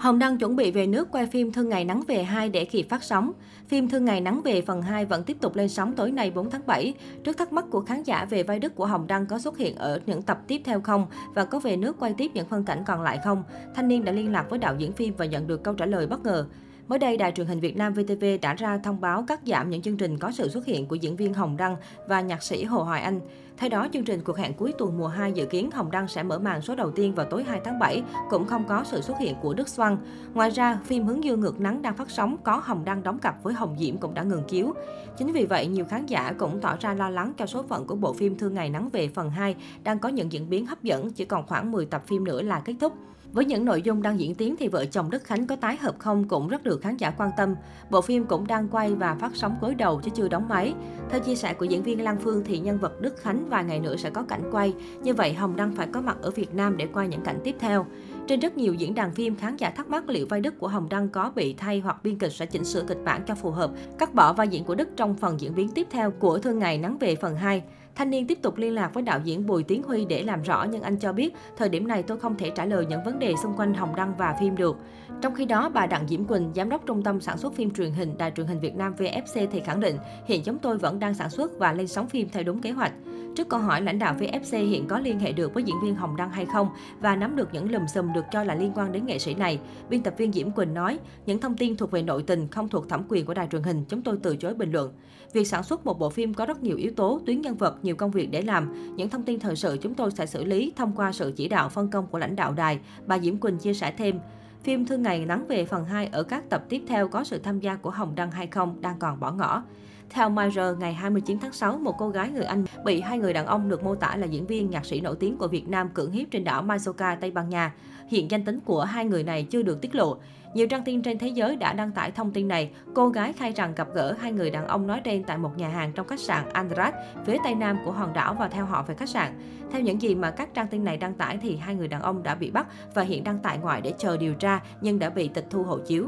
Hồng Đăng chuẩn bị về nước quay phim Thương Ngày Nắng Về 2 để kịp phát sóng. Phim Thương Ngày Nắng Về phần 2 vẫn tiếp tục lên sóng tối nay 4 tháng 7. Trước thắc mắc của khán giả về vai Đức của Hồng Đăng có xuất hiện ở những tập tiếp theo không và có về nước quay tiếp những phân cảnh còn lại không, thanh niên đã liên lạc với đạo diễn phim và nhận được câu trả lời bất ngờ. Mới đây, Đài truyền hình Việt Nam VTV đã ra thông báo cắt giảm những chương trình có sự xuất hiện của diễn viên Hồng Đăng và nhạc sĩ Hồ Hoài Anh. Theo đó, chương trình cuộc hẹn cuối tuần mùa 2 dự kiến Hồng Đăng sẽ mở màn số đầu tiên vào tối 2 tháng 7, cũng không có sự xuất hiện của Đức Xoăn. Ngoài ra, phim Hướng dương ngược nắng đang phát sóng có Hồng Đăng đóng cặp với Hồng Diễm cũng đã ngừng chiếu. Chính vì vậy, nhiều khán giả cũng tỏ ra lo lắng cho số phận của bộ phim Thương Ngày Nắng Về phần 2 đang có những diễn biến hấp dẫn, chỉ còn khoảng 10 tập phim nữa là kết thúc. Với những nội dung đang diễn tiến thì vợ chồng Đức Khánh có tái hợp không cũng rất được khán giả quan tâm. Bộ phim cũng đang quay và phát sóng cuối đầu chứ chưa đóng máy. Theo chia sẻ của diễn viên Lan Phương thì nhân vật Đức Khánh vài ngày nữa sẽ có cảnh quay. Như vậy Hồng Đăng phải có mặt ở Việt Nam để quay những cảnh tiếp theo. Trên rất nhiều diễn đàn phim, khán giả thắc mắc liệu vai Đức của Hồng Đăng có bị thay hoặc biên kịch sẽ chỉnh sửa kịch bản cho phù hợp, cắt bỏ vai diễn của Đức trong phần diễn biến tiếp theo của Thương Ngày Nắng Về phần 2. Thanh niên tiếp tục liên lạc với đạo diễn Bùi Tiến Huy để làm rõ nhưng anh cho biết thời điểm này tôi không thể trả lời những vấn đề xung quanh Hồng Đăng và phim được. Trong khi đó, bà Đặng Diễm Quỳnh, giám đốc trung tâm sản xuất phim truyền hình Đài truyền hình Việt Nam VFC thì khẳng định hiện chúng tôi vẫn đang sản xuất và lên sóng phim theo đúng kế hoạch. Trước câu hỏi lãnh đạo VFC hiện có liên hệ được với diễn viên Hồng Đăng hay không và nắm được những lùm xùm được cho là liên quan đến nghệ sĩ này, biên tập viên Diễm Quỳnh nói, những thông tin thuộc về nội tình không thuộc thẩm quyền của đài truyền hình, chúng tôi từ chối bình luận. Việc sản xuất một bộ phim có rất nhiều yếu tố, tuyến nhân vật, nhiều công việc để làm. Những thông tin thời sự chúng tôi sẽ xử lý thông qua sự chỉ đạo phân công của lãnh đạo đài, bà Diễm Quỳnh chia sẻ thêm. Phim Thương Ngày Nắng Về phần 2 ở các tập tiếp theo có sự tham gia của Hồng Đăng hay không đang còn bỏ ngỏ. Theo Mirror, ngày 29 tháng 6, một cô gái người Anh bị hai người đàn ông được mô tả là diễn viên, nhạc sĩ nổi tiếng của Việt Nam cưỡng hiếp trên đảo Majorca, Tây Ban Nha. Hiện danh tính của hai người này chưa được tiết lộ. Nhiều trang tin trên thế giới đã đăng tải thông tin này. Cô gái khai rằng gặp gỡ hai người đàn ông nói trên tại một nhà hàng trong khách sạn Andrat, phía tây nam của hòn đảo và theo họ về khách sạn. Theo những gì mà các trang tin này đăng tải thì hai người đàn ông đã bị bắt và hiện đang tại ngoại để chờ điều tra nhưng đã bị tịch thu hộ chiếu.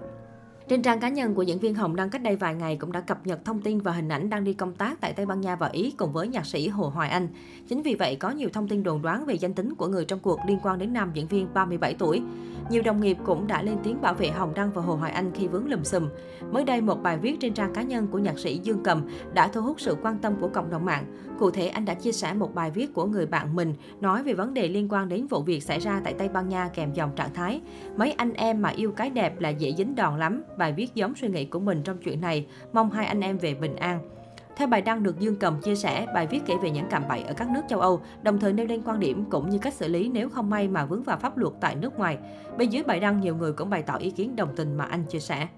Trên trang cá nhân của diễn viên Hồng Đăng cách đây vài ngày cũng đã cập nhật thông tin và hình ảnh đang đi công tác tại Tây Ban Nha và Ý cùng với nhạc sĩ Hồ Hoài Anh. Chính vì vậy, có nhiều thông tin đồn đoán về danh tính của người trong cuộc liên quan đến nam diễn viên 37 tuổi. Nhiều đồng nghiệp cũng đã lên tiếng bảo vệ Hồng Đăng và Hồ Hoài Anh khi vướng lùm xùm. Mới đây, một bài viết trên trang cá nhân của nhạc sĩ Dương Cầm đã thu hút sự quan tâm của cộng đồng mạng. Cụ thể, anh đã chia sẻ một bài viết của người bạn mình nói về vấn đề liên quan đến vụ việc xảy ra tại Tây Ban Nha kèm dòng trạng thái. Mấy anh em mà yêu cái đẹp là dễ dính đòn lắm. Bài viết giống suy nghĩ của mình trong chuyện này, mong hai anh em về bình an. Theo bài đăng được Dương Cầm chia sẻ, bài viết kể về những cạm bẫy ở các nước châu Âu, đồng thời nêu lên quan điểm cũng như cách xử lý nếu không may mà vướng vào pháp luật tại nước ngoài. Bên dưới bài đăng, nhiều người cũng bày tỏ ý kiến đồng tình mà anh chia sẻ.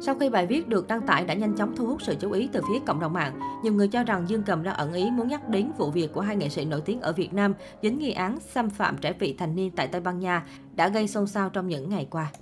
Sau khi bài viết được đăng tải đã nhanh chóng thu hút sự chú ý từ phía cộng đồng mạng, nhiều người cho rằng Dương Cầm đang ẩn ý muốn nhắc đến vụ việc của hai nghệ sĩ nổi tiếng ở Việt Nam dính nghi án xâm phạm trẻ vị thành niên tại Tây Ban Nha đã gây xôn xao trong những ngày qua.